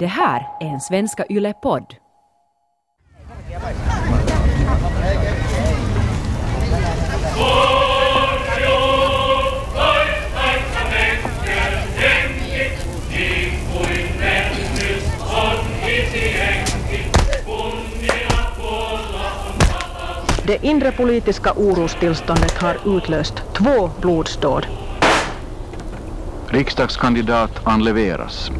Det här är en Svenska Yle-podd. Det inre politiska orostillståndet har utlöst två blodsdåd. Riksdagskandidat anleveras.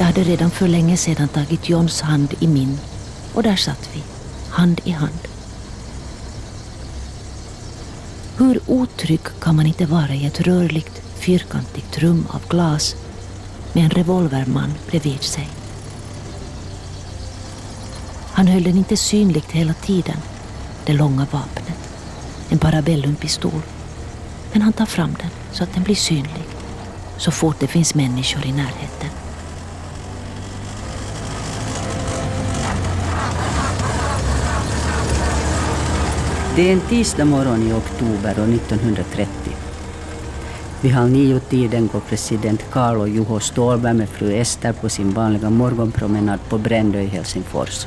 Jag hade redan för länge sedan tagit Johns hand i min och där satt vi, hand i hand. Hur otrygg kan man inte vara i ett rörligt, fyrkantigt rum av glas med en revolverman bredvid sig? Han höll den inte synligt hela tiden, det långa vapnet, en parabellumpistol. Men han tar fram den så att den blir synlig, så fort det finns människor i närheten. Det är en tisdag morgon i oktober 1930. Vid halv nio-tiden går president Carlo Juho Ståhlberg med fru Ester på sin vanliga morgonpromenad på Brändö i Helsingfors.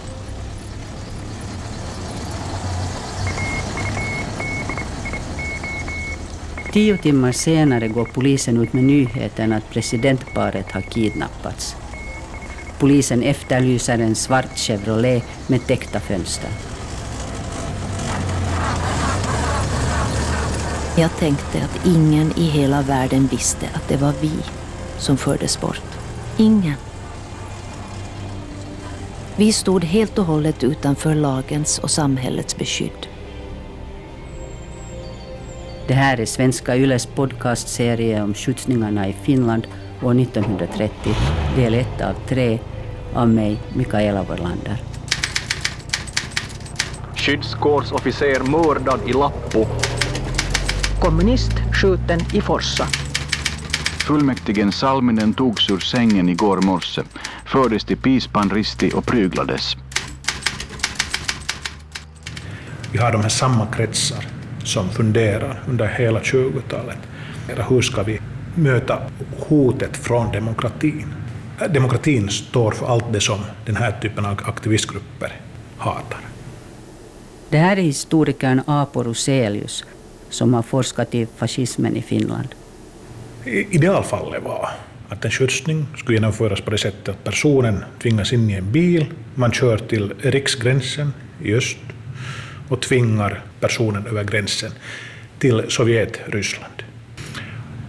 Tio timmar senare går polisen ut med nyheten att presidentparet har kidnappats. Polisen efterlyser en svart Chevrolet med täckta fönster. Jag tänkte att ingen i hela världen visste att det var vi som fördes bort. Ingen. Vi stod helt och hållet utanför lagens och samhällets beskydd. Det här är Svenska Yles podcastserie om skjutsningarna i Finland år 1930, del 1 av 3, av mig, Mikaela Vorlander. Skyddskårsofficer mördad i Lappo. Kommunist skjuten i Forsa. Fullmäktigen Salminen togs ur sängen igår morse, fördes till Pispan Risti och pryglades. Vi har de här samma kretsar som funderar under hela 20-talet. Hur ska vi möta hotet från demokratin? Demokratin står för allt det som den här typen av aktivistgrupper hatar. Det här är historikern Apo Roselius som har forskat i fascismen i Finland. Idealfallet var att en skjutsning skulle genomföras på det sättet att personen tvingas in i en bil, man kör till riksgränsen i öst och tvingar personen över gränsen till Sovjet-Ryssland.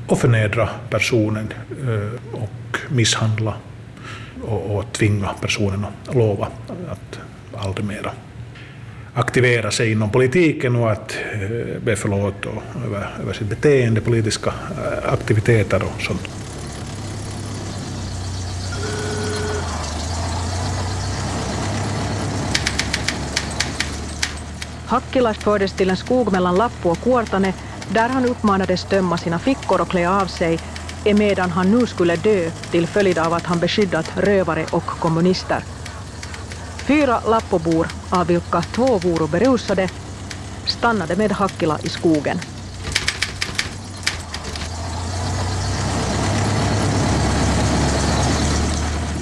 Och förnedra personen eh, och misshandla och, och tvinga personen att lova att aldrig mera aktivera sig inom politiken och att eh, be förlåt över, över sitt beteende, politiska eh, aktiviteter och sånt. Hakkila fördes till en skog mellan Lappo och Kuortane där han uppmanades tömma sina fickor och klä av sig emedan han nu skulle dö till följd av att han beskyddat rövare och kommunister. Fyra Lappobor, av vilka två voro berusade, stannade med Hakkila i skogen.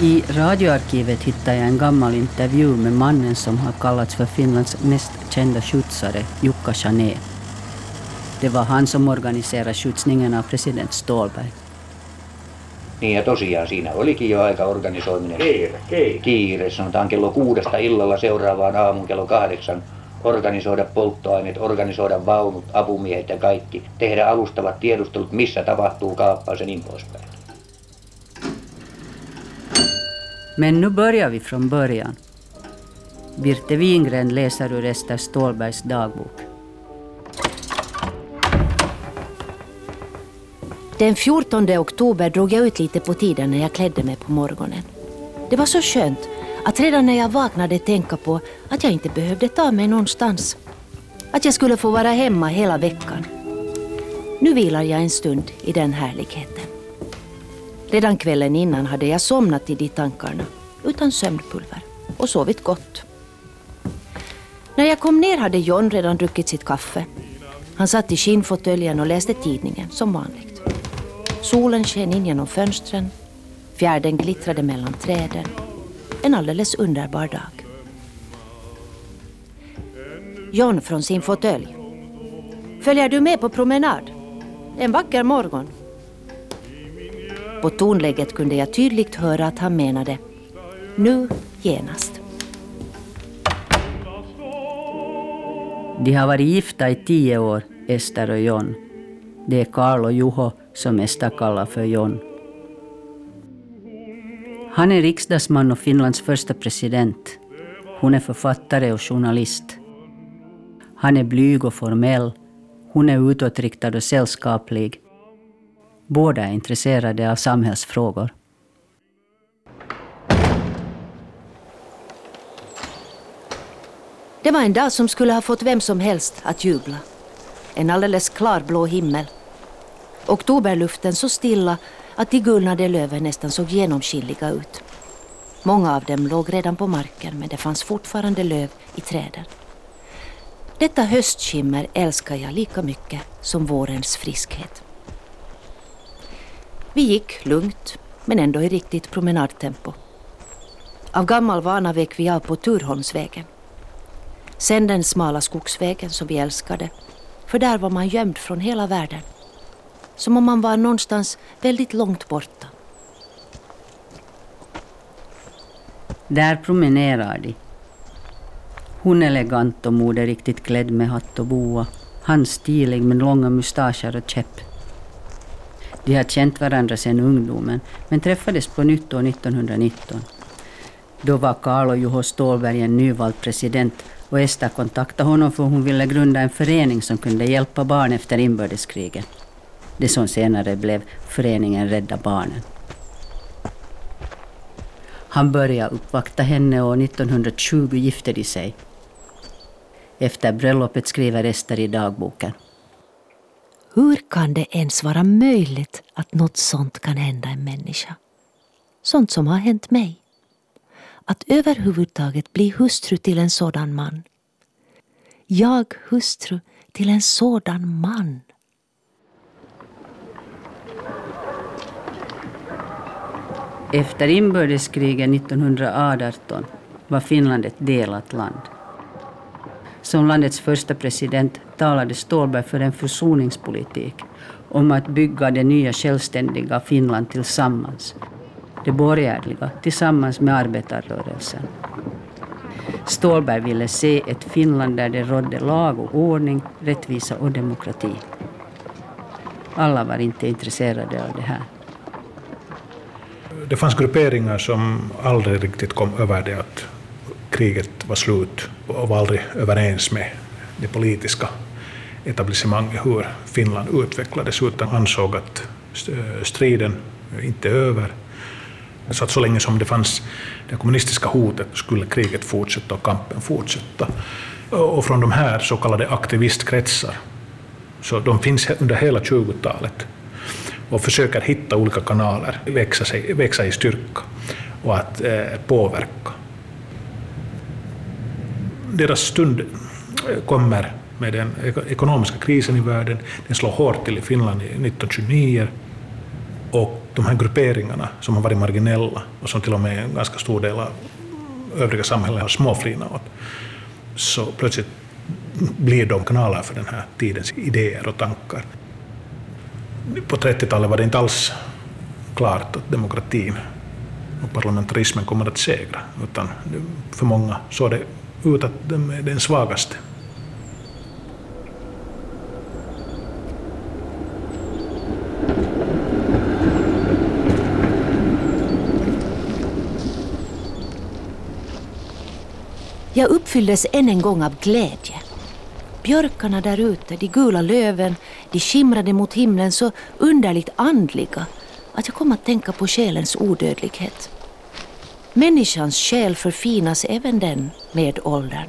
I radioarkivet hittade jag en gammal intervju med mannen som har kallats för Finlands mest kända skjutsare, Jukka Chané. Det var han som organiserade skjutsningen av president Ståhlberg. Niin ja tosiaan siinä olikin jo aika organisoiminen. Kiire, kiire. Kiire, sanotaan kello kuudesta illalla seuraavaan aamun kello kahdeksan. Organisoida polttoaineet, organisoida vaunut, apumiehet ja kaikki. Tehdä alustavat tiedustelut, missä tapahtuu kaappaus ja niin poispäin. Men nu börjar vi från början. Birte Wingren läser ur Ester Ståhlbergs dagbok. Den 14 oktober drog jag ut lite på tiden när jag klädde mig på morgonen. Det var så skönt att redan när jag vaknade tänka på att jag inte behövde ta mig någonstans. Att jag skulle få vara hemma hela veckan. Nu vilar jag en stund i den härligheten. Redan kvällen innan hade jag somnat i de tankarna utan sömnpulver och sovit gott. När jag kom ner hade John redan druckit sitt kaffe. Han satt i skinnfåtöljen och läste tidningen, som vanligt. Solen sken in genom fönstren. Fjärden glittrade mellan träden. En alldeles underbar dag. John från sin fåtölj. Följer du med på promenad? En vacker morgon. På tonläget kunde jag tydligt höra att han menade nu genast. De har varit gifta i tio år, Ester och John. Det är Karl och Juho som Esta kallar för John. Han är riksdagsman och Finlands första president. Hon är författare och journalist. Han är blyg och formell. Hon är utåtriktad och sällskaplig. Båda är intresserade av samhällsfrågor. Det var en dag som skulle ha fått vem som helst att jubla. En alldeles klarblå himmel. Oktoberluften så stilla att de gulnade löven nästan såg genomskinliga ut. Många av dem låg redan på marken men det fanns fortfarande löv i träden. Detta höstskimmer älskar jag lika mycket som vårens friskhet. Vi gick lugnt men ändå i riktigt promenadtempo. Av gammal vana vek vi av på Turholmsvägen. Sen den smala skogsvägen som vi älskade. För där var man gömd från hela världen. Som om man var någonstans väldigt långt borta. Där promenerar de. Hon elegant och moderiktigt klädd med hatt och boa. Han stilig med långa mustascher och käpp. De har känt varandra sedan ungdomen, men träffades på nytt år 1919. Då var Karl och Juho Stålberg en nyvald president och Ester kontaktade honom för hon ville grunda en förening som kunde hjälpa barn efter inbördeskriget. Det som senare blev föreningen Rädda Barnen. Han började uppvakta henne och 1920 gifte de sig. Efter bröllopet skriver Ester i dagboken. Hur kan det ens vara möjligt att något sånt kan hända en människa? Sånt som har hänt mig att överhuvudtaget bli hustru till en sådan man. Jag hustru till en sådan man. Efter inbördeskriget 1918 var Finland ett delat land. Som landets första president talade Stålberg för en försoningspolitik om att bygga det nya självständiga Finland tillsammans det borgerliga tillsammans med arbetarrörelsen. Stålberg ville se ett Finland där det rådde lag och ordning, rättvisa och demokrati. Alla var inte intresserade av det här. Det fanns grupperingar som aldrig riktigt kom över det att kriget var slut och var aldrig överens med det politiska etablissemanget hur Finland utvecklades utan ansåg att striden inte är över så att så länge som det fanns det kommunistiska hotet skulle kriget fortsätta och kampen fortsätta. Och från de här så kallade aktivistkretsar, så de finns under hela 20-talet och försöker hitta olika kanaler, växa, sig, växa i styrka och att eh, påverka. Deras stund eh, kommer med den ekonomiska krisen i världen. Den slår hårt till i Finland 1929 och de här grupperingarna som har varit marginella och som till och med en ganska stor del av övriga samhället har småflinat åt, så plötsligt blir de kanaler för den här tidens idéer och tankar. På 30-talet var det inte alls klart att demokratin och parlamentarismen kommer att segra, utan för många såg det ut att de är den svagaste Jag uppfylldes än en gång av glädje. Björkarna där ute, de gula löven, de skimrade mot himlen så underligt andliga att jag kom att tänka på själens odödlighet. Människans själ förfinas även den med åldern.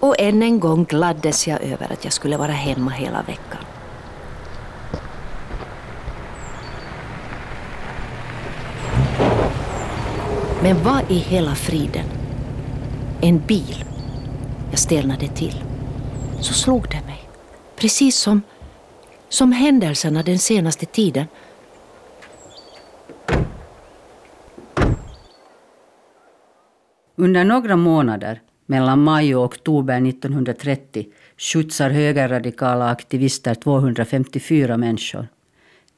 Och än en gång gladdes jag över att jag skulle vara hemma hela veckan. Men vad i hela friden en bil. Jag stelnade till. Så slog det mig. Precis som, som händelserna den senaste tiden. Under några månader, mellan maj och oktober 1930, skjutsar högerradikala aktivister 254 människor.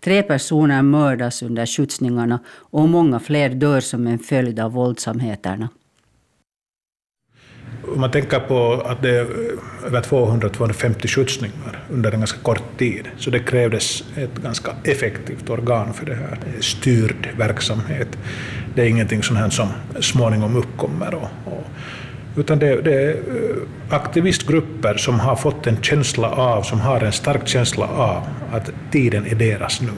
Tre personer mördas under skjutsningarna och många fler dör som en följd av våldsamheterna. Om man tänker på att det är över 200-250 skjutsningar under en ganska kort tid, så det krävdes ett ganska effektivt organ för det här. Styrd verksamhet. Det är ingenting sånt här som småningom uppkommer. Och, och, utan det, det, är eh, aktivistgrupper som har fått en känsla av, som har en stark känsla av att tiden är deras nu.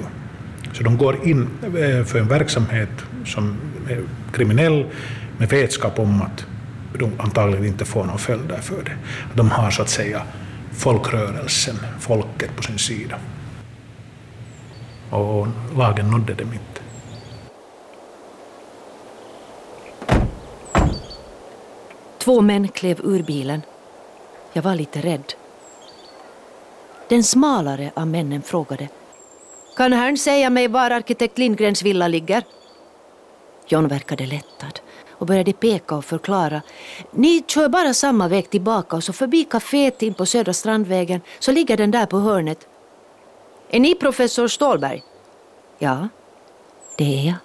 Så de går in eh, för en verksamhet som är kriminell med vetskap om att de antagligen inte får någon följder för det. De har så att säga folkrörelsen, folket på sin sida. Och lagen nådde dem inte. Två män klev ur bilen. Jag var lite rädd. Den smalare av männen frågade. Kan herrn säga mig var arkitekt Lindgrens villa ligger? John verkade lättad och började peka och förklara. Ni kör bara samma väg tillbaka och så förbi kaféet in på Södra Strandvägen så ligger den där på hörnet. Är ni professor Stålberg? Ja, det är jag.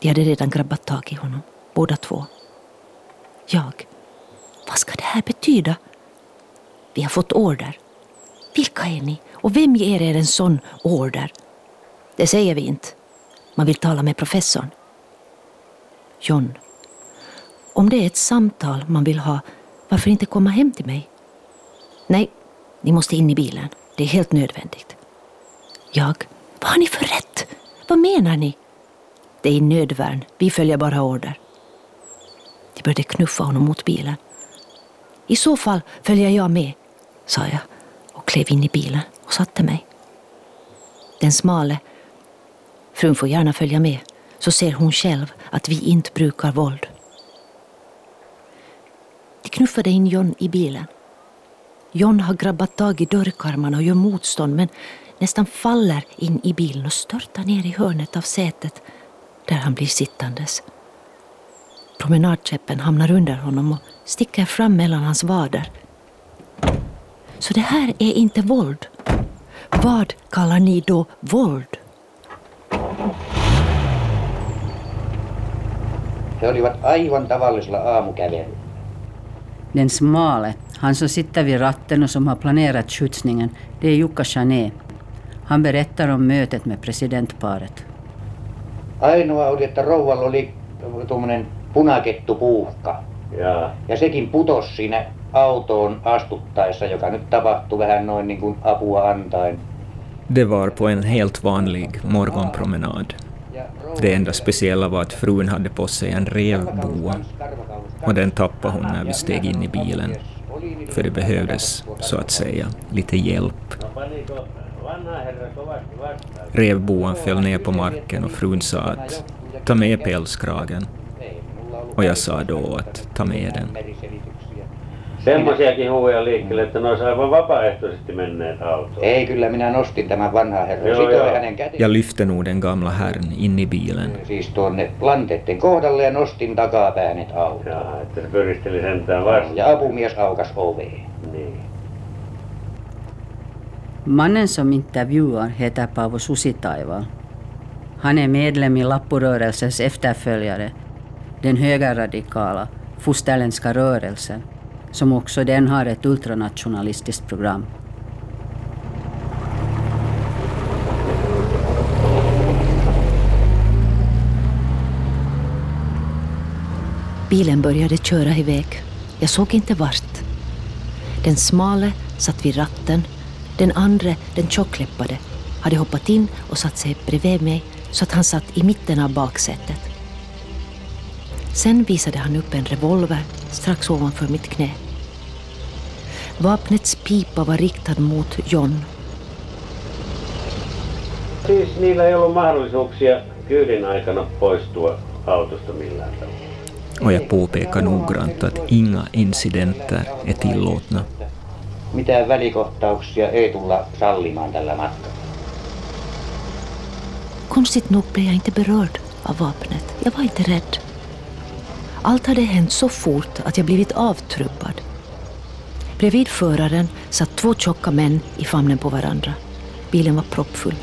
De hade redan grabbat tag i honom, båda två. Jag. Vad ska det här betyda? Vi har fått order. Vilka är ni? Och vem ger er en sån order? Det säger vi inte. Man vill tala med professorn. John. Om det är ett samtal man vill ha, varför inte komma hem till mig? Nej, ni måste in i bilen. Det är helt nödvändigt. Jag. Vad har ni för rätt? Vad menar ni? Det är nödvärn. Vi följer bara order. De började knuffa honom mot bilen. I så fall följer jag med, sa jag och klev in i bilen och satte mig. Den smale. Frun får gärna följa med, så ser hon själv att vi inte brukar våld. De knuffade in John i bilen. John har grabbat tag i dörrkarmarna och gör motstånd men nästan faller in i bilen och störtar ner i hörnet av sätet där han blir sittandes. Promenadkäppen hamnar under honom och sticker fram mellan hans vader. Så det här är inte våld. Vad kallar ni då våld? He olivat aivan tavallisella aamukävelyllä. Den smale, han som sitter vid ratten och som har planerat skjutsningen, det är Jukka Chané. Han berättar om mötet med presidentparet. Ainoa oli, että rouvalla oli tuommoinen punakettupuuhka. Ja, Ja sekin putosi siinä autoon astuttaessa, joka nyt tapahtui vähän noin niin kuin apua antaen. Det var på en helt vanlig morgonpromenad. Det enda speciella var att frun hade på sig en revboa och den tappade hon när vi steg in i bilen. För det behövdes, så att säga, lite hjälp. Revboan föll ner på marken och frun sa att ta med pälskragen. Och jag sa då att ta med den. Semmoisiakin huuja liikkeelle, että ne olisi aivan vapaaehtoisesti menneet autoon. Ei, kyllä minä nostin tämän vanhan herran. Joo, joo. hänen kätensä. Jag lyfte nog den gamla herrn in i bilen. Siis tuonne lanteiden kohdalle ja nostin takapäänet autoon. Jaa, että se pyristeli sentään vastaan. Ja apumies aukas oveen. Niin. Mannen som intervjuar heter Paavo Susitaival. Han är medlem i Lappurörelsens efterföljare, den högerradikala Fosterländska rörelsen, som också den har ett ultranationalistiskt program. Bilen började köra iväg. Jag såg inte vart. Den smale satt vid ratten. Den andra, den tjockläppade, hade hoppat in och satt sig bredvid mig så att han satt i mitten av baksätet. Sen visade han upp en revolver strax ovanför mitt knä. Vapnets pipa var riktad mot John. Siis niillä ei ollut mahdollisuuksia kyydin aikana poistua autosta millään tavalla. Och jag påpekar noggrant att inga incidenter är tillåtna. Mitään välikohtauksia ei tulla sallimaan tällä matkalla. Konstigt nog blev jag inte berörd av vapnet. Jag var inte rädd. Allt hade hänt så fort att jag blivit avtrubbad. Bredvid föraren satt två tjocka män i famnen på varandra. Bilen var proppfull.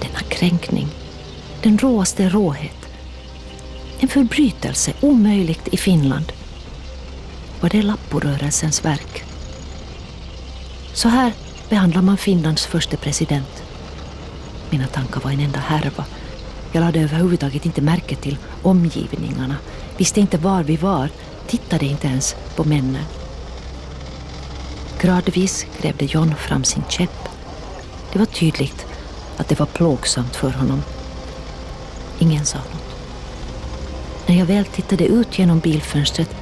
Denna kränkning, den råaste råhet. En förbrytelse omöjligt i Finland. Var det Lapporörelsens verk? Så här behandlar man Finlands första president. Mina tankar var en enda härva. Jag lade överhuvudtaget inte märke till omgivningarna, visste inte var vi var, tittade inte ens på männen. Gradvis grävde John fram sin käpp. Det var tydligt att det var plågsamt för honom. Ingen sa något. När jag väl tittade ut genom bilfönstret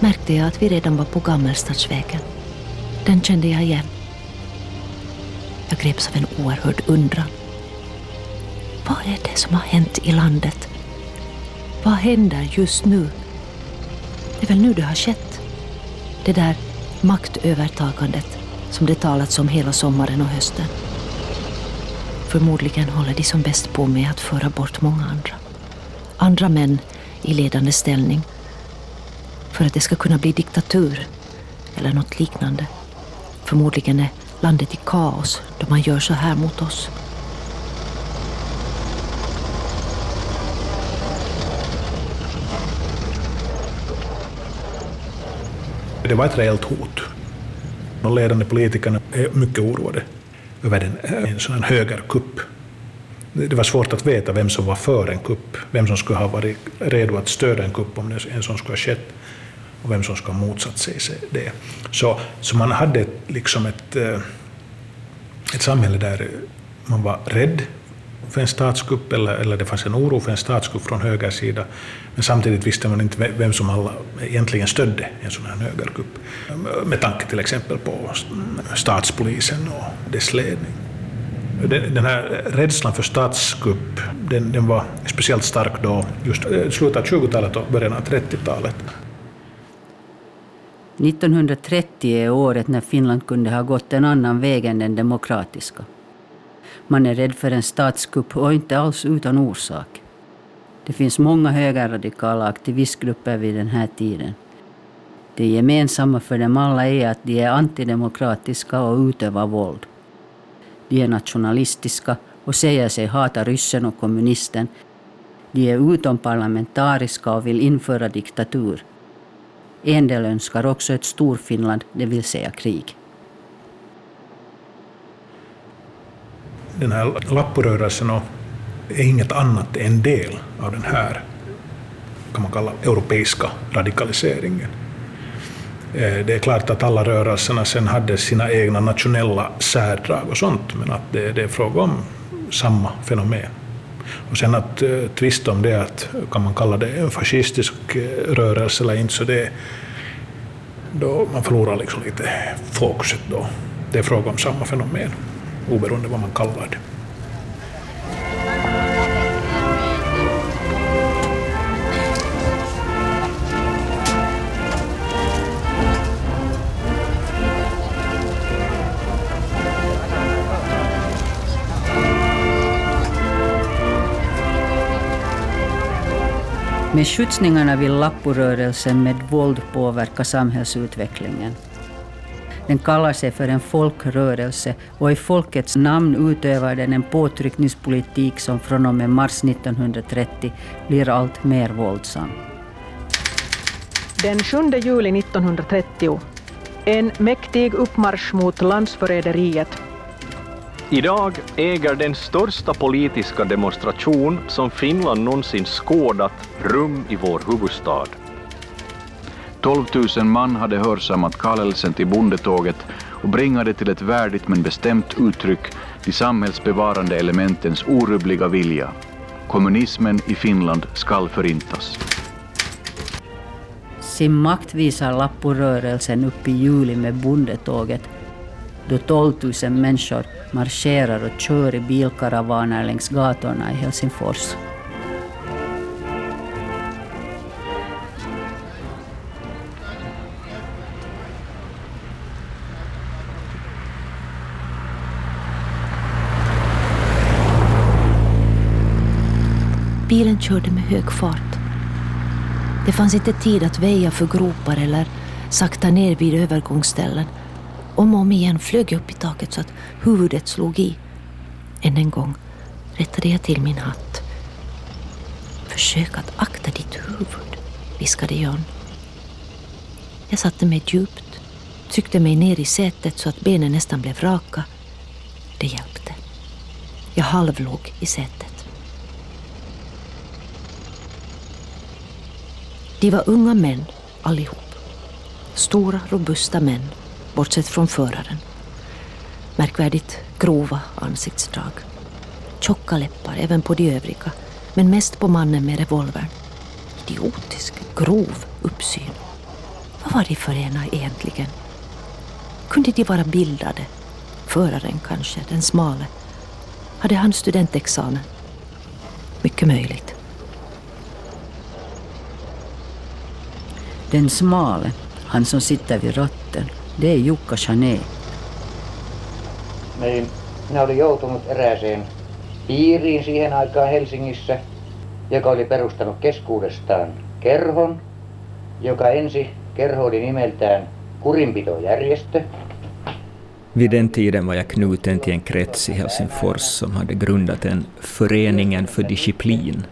märkte jag att vi redan var på Gammelstadsvägen. Den kände jag igen. Jag greps av en oerhörd undran. Vad är det som har hänt i landet? Vad händer just nu? Det är väl nu det har skett? Det där maktövertagandet som det talats om hela sommaren och hösten. Förmodligen håller de som bäst på med att föra bort många andra. Andra män i ledande ställning. För att det ska kunna bli diktatur eller något liknande. Förmodligen är landet i kaos då man gör så här mot oss. Det var ett reellt hot. De ledande politikerna är mycket oroade över en, eh, en sån här högerkupp. Det var svårt att veta vem som var för en kupp, vem som skulle ha varit redo att stödja en kupp om en sån skulle ha skett och vem som skulle ha motsatt sig det. Så, så man hade liksom ett, eh, ett samhälle där man var rädd för en statskupp eller, eller det fanns en oro för en statskupp från höger sida. Men samtidigt visste man inte vem som alla egentligen stödde en sån här högerkupp. Med tanke till exempel på statspolisen och dess ledning. Den här rädslan för statskupp den, den var speciellt stark då, just eh, slutet av 20-talet och början av 30-talet. 1930 är året när Finland kunde ha gått en annan väg än den demokratiska. Man är rädd för en statskupp och inte alls utan orsak. Det finns många högerradikala aktivistgrupper vid den här tiden. Det gemensamma för dem alla är att de är antidemokratiska och utövar våld. De är nationalistiska och säger sig hata ryssen och kommunisten. De är utomparlamentariska och vill införa diktatur. En del önskar också ett Storfinland, det vill säga krig. Den här lapporörelsen är inget annat än en del av den här, kan man kalla, europeiska radikaliseringen. Eh, det är klart att alla rörelserna sen hade sina egna nationella särdrag och sånt, men att det, det är fråga om samma fenomen. Och sen att eh, uh, tvista om det, att, kan man kalla det en fascistisk eh, rörelse eller inte, så det då man förlorar liksom lite fokuset då. Det är fråga om samma fenomen oberoende vad man kallar det. Med skjutsningarna vill Lapporörelsen med våld påverka samhällsutvecklingen. Den kallar sig för en folkrörelse och i folkets namn utövar den en påtryckningspolitik som från och med mars 1930 blir allt mer våldsam. Den 7 juli 1930. En mäktig uppmarsch mot landsförräderiet. Idag äger den största politiska demonstration som Finland någonsin skådat rum i vår huvudstad. 12 000 man hade hörsammat kallelsen till bondetåget och bringade till ett värdigt men bestämt uttryck de samhällsbevarande elementens orubbliga vilja. Kommunismen i Finland skall förintas. Sin makt visar Lapporörelsen upp i juli med bondetåget då 12 000 människor marscherar och kör i bilkaravaner längs gatorna i Helsingfors. Körde med hög fart. Det fanns inte tid att väja för gropar eller sakta ner vid övergångsställen. Om och om igen flög jag upp i taket så att huvudet slog i. Än en gång rättade jag till min hatt. Försök att akta ditt huvud, viskade Jan. Jag satte mig djupt, tryckte mig ner i sätet så att benen nästan blev raka. Det hjälpte. Jag halvlåg i sätet. De var unga män allihop. Stora, robusta män, bortsett från föraren. Märkvärdigt grova ansiktsdrag. Tjocka läppar även på de övriga, men mest på mannen med revolvern. Idiotisk, grov uppsyn. Vad var de för ena egentligen? Kunde de vara bildade? Föraren kanske, den smale. Hade han studentexamen? Mycket möjligt. Den smale, han som sitter vid ratten, det är Jukka Chané. Niin, minä olin joutunut erääseen piiriin siihen aikaan Helsingissä, joka oli perustanut keskuudestaan kerhon, joka ensi kerho oli nimeltään Kurinpitojärjestö. Vid den tiden var jag knuten till en krets i Helsingfors som hade grundat en Föreningen för disciplin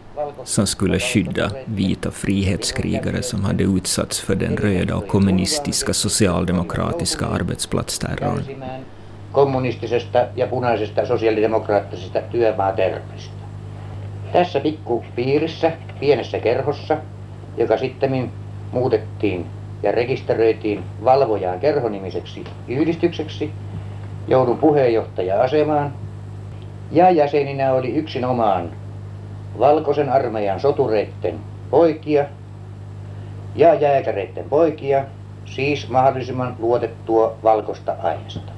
som skulle skydda vita frihetskrigare som hade utsatts för den röda och kommunistiska socialdemokratiska arbetsplatsterrorn. kommunistisesta ja punaisesta sosiaalidemokraattisesta työmaaterrorista. Tässä pikkupiirissä, pienessä kerhossa, joka sitten muutettiin ja rekisteröitiin valvojaan kerhonimiseksi yhdistykseksi, joudun puheenjohtaja-asemaan ja jäseninä oli yksinomaan valkoisen armeijan sotureitten poikia ja jääkäreitten poikia, siis mahdollisimman luotettua valkoista aineesta.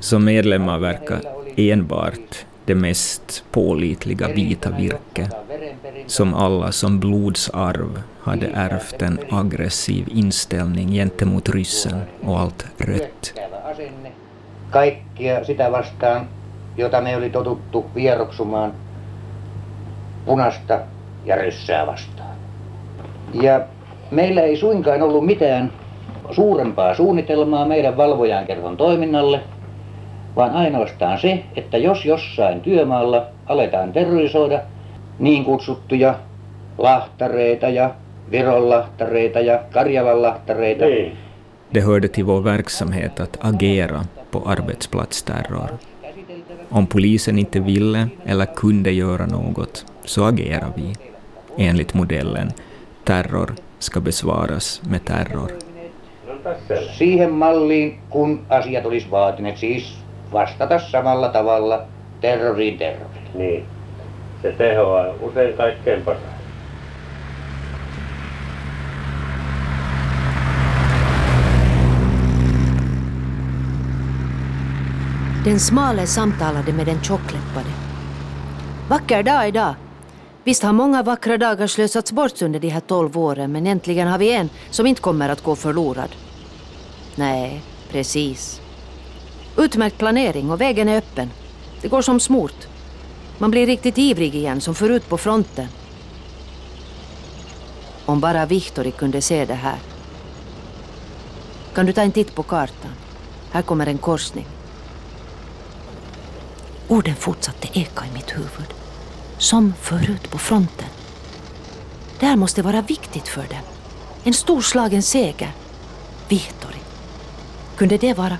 Som medlemmar verkar enbart det mest pålitliga vita virke, som alla som blodsarv hade ärvt en aggressiv inställning gentemot ryssen och allt rött. Kaikkia sitä vastaan, jota me oli totuttu vieroksumaan punasta ja ryssää vastaan. Ja meillä ei suinkaan ollut mitään suurempaa suunnitelmaa meidän valvojan kerhon toiminnalle, vaan ainoastaan se, että jos jossain työmaalla aletaan terrorisoida niin kutsuttuja lahtareita ja Vironlahtareita ja Karjalanlahtareita. Niin. Det hörde till vår verksamhet att agera på arbetsplatsterror. Om polisen inte ville eller kunde göra något så agerar vi enligt modellen terror ska besvaras med terror. Siihen malliin, kun asiat olisi vaatineet, siis vastata samalla tavalla terroriin terroriin. Niin. Se tehoaa usein kaikkein paras. Den smale samtalade med den tjockläppade. Vacker dag idag. Visst har många vackra dagar slösats bort under de här tolv åren men äntligen har vi en som inte kommer att gå förlorad. Nej, precis. Utmärkt planering och vägen är öppen. Det går som smort. Man blir riktigt ivrig igen som förut på fronten. Om bara Vihtori kunde se det här. Kan du ta en titt på kartan? Här kommer en korsning. Orden fortsatte eka i mitt huvud. Som förut på fronten. Det här måste vara viktigt för dem. En storslagen seger. Vihtori. Kunde det vara...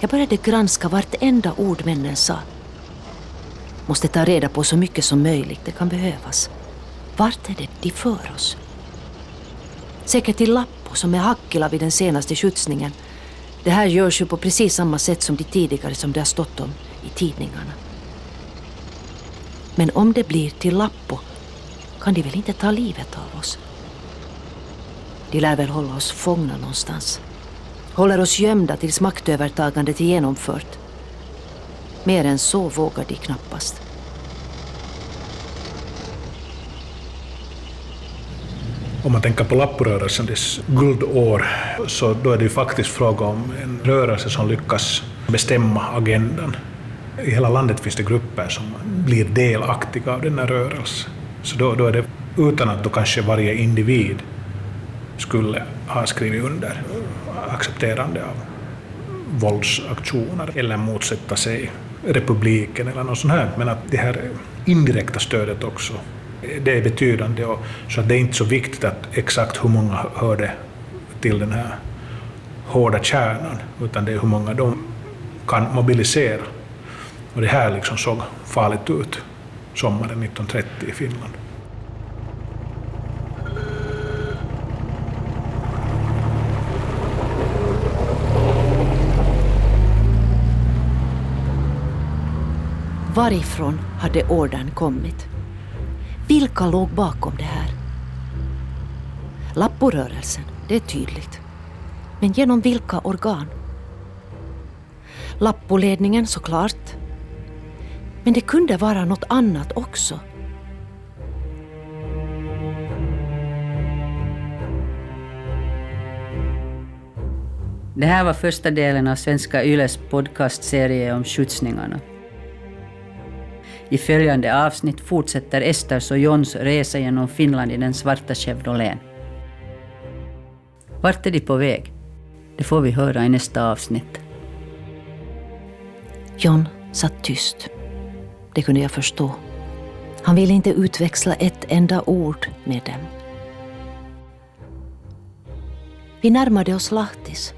Jag började granska vartenda ord männen sa. Måste ta reda på så mycket som möjligt, det kan behövas. Vart är det de för oss? Säkert till Lappo som är Hakkila vid den senaste skjutsningen. Det här görs ju på precis samma sätt som de tidigare som det har stått om i tidningarna. Men om det blir till Lappo kan de väl inte ta livet av oss? De lär väl hålla oss fångna någonstans. Håller oss gömda tills maktövertagandet är genomfört. Mer än så vågar de knappast. Om man tänker på Lapporörelsen, dess guldår, så då är det ju faktiskt fråga om en rörelse som lyckas bestämma agendan. I hela landet finns det grupper som blir delaktiga av den här rörelsen. Så då, då är det utan att då kanske varje individ skulle ha skrivit under accepterande av våldsaktioner eller motsätta sig republiken eller något sånt här. Men att det här indirekta stödet också, det är betydande. Och, så att det är inte så viktigt att exakt hur många hörde till den här hårda kärnan, utan det är hur många de kan mobilisera. Och det här liksom såg farligt ut sommaren 1930 i Finland. Varifrån hade ordern kommit? Vilka låg bakom det här? Lapporörelsen, det är tydligt. Men genom vilka organ? Lappoledningen såklart. Men det kunde vara något annat också. Det här var första delen av Svenska Yles podcastserie om skjutsningarna. I följande avsnitt fortsätter Esters och Johns resa genom Finland i den svarta Chevroleten. Vart är de på väg? Det får vi höra i nästa avsnitt. John satt tyst. Det kunde jag förstå. Han ville inte utväxla ett enda ord med dem. Vi närmade oss Lahtis